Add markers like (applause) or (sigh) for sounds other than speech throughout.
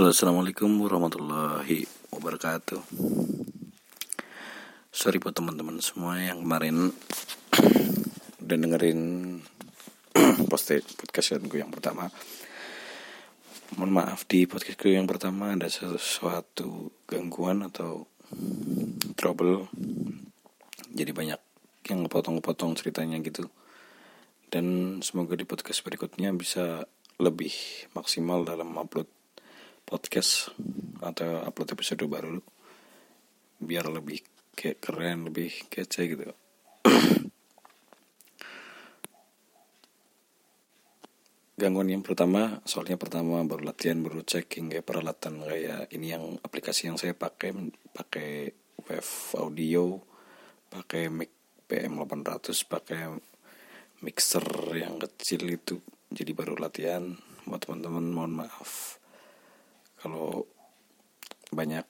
Halo assalamualaikum warahmatullahi wabarakatuh. Sorry buat teman-teman semua yang kemarin (clears throat) Udah dengerin (clears throat) podcast gue yang pertama. Mohon maaf di podcast gue yang pertama ada sesuatu gangguan atau trouble. Jadi banyak yang ngepotong-ngepotong ceritanya gitu. Dan semoga di podcast berikutnya bisa lebih maksimal dalam upload podcast atau upload episode baru biar lebih kayak keren lebih kece gitu. (coughs) Gangguan yang pertama soalnya pertama baru latihan baru checking kayak peralatan kayak ini yang aplikasi yang saya pakai pakai web audio pakai mic PM800 pakai mixer yang kecil itu jadi baru latihan. Buat teman-teman mohon maaf kalau banyak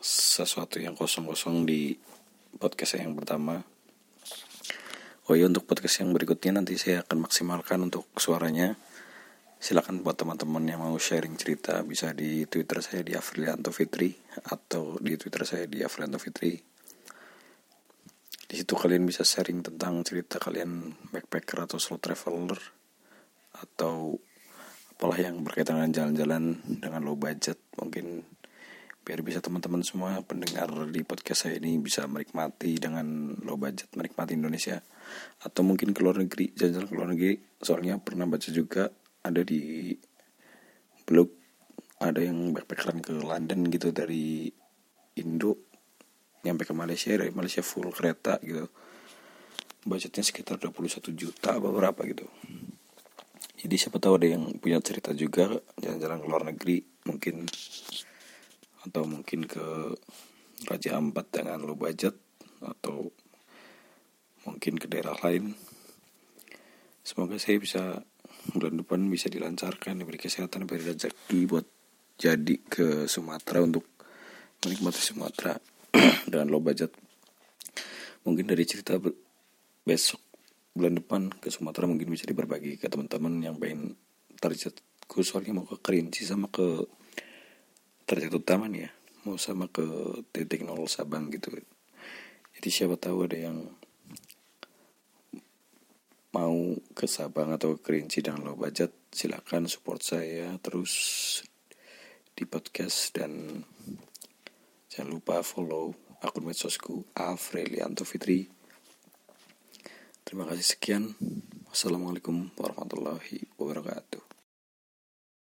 sesuatu yang kosong-kosong di podcast yang pertama oh iya untuk podcast yang berikutnya nanti saya akan maksimalkan untuk suaranya. Silakan buat teman-teman yang mau sharing cerita bisa di twitter saya di Afrilianto Fitri atau di twitter saya di Afrilianto Fitri di situ kalian bisa sharing tentang cerita kalian backpacker atau slow traveler atau apalah yang berkaitan dengan jalan-jalan dengan low budget mungkin biar bisa teman-teman semua pendengar di podcast saya ini bisa menikmati dengan low budget menikmati Indonesia. Atau mungkin ke luar negeri jalan-jalan ke luar negeri. Soalnya pernah baca juga ada di blog ada yang backpackeran ke London gitu dari Indo nyampe ke Malaysia dari Malaysia full kereta gitu. Budgetnya sekitar 21 juta apa berapa gitu jadi siapa tahu ada yang punya cerita juga jalan-jalan ke luar negeri mungkin atau mungkin ke Raja Ampat dengan low budget atau mungkin ke daerah lain. Semoga saya bisa bulan depan bisa dilancarkan diberi kesehatan diberi rezeki buat jadi ke Sumatera untuk menikmati Sumatera (clears throat) dengan low budget. Mungkin dari cerita besok bulan depan ke Sumatera mungkin bisa diberbagi ke teman-teman yang pengen targetku soalnya mau ke Kerinci sama ke target utama nih ya. Mau sama ke titik nol Sabang gitu. Jadi siapa tahu ada yang mau ke Sabang atau ke Kerinci dengan low budget silakan support saya. Terus di podcast dan jangan lupa follow akun medsosku Afrelianto Fitri Terima kasih sekian. Wassalamualaikum warahmatullahi wabarakatuh.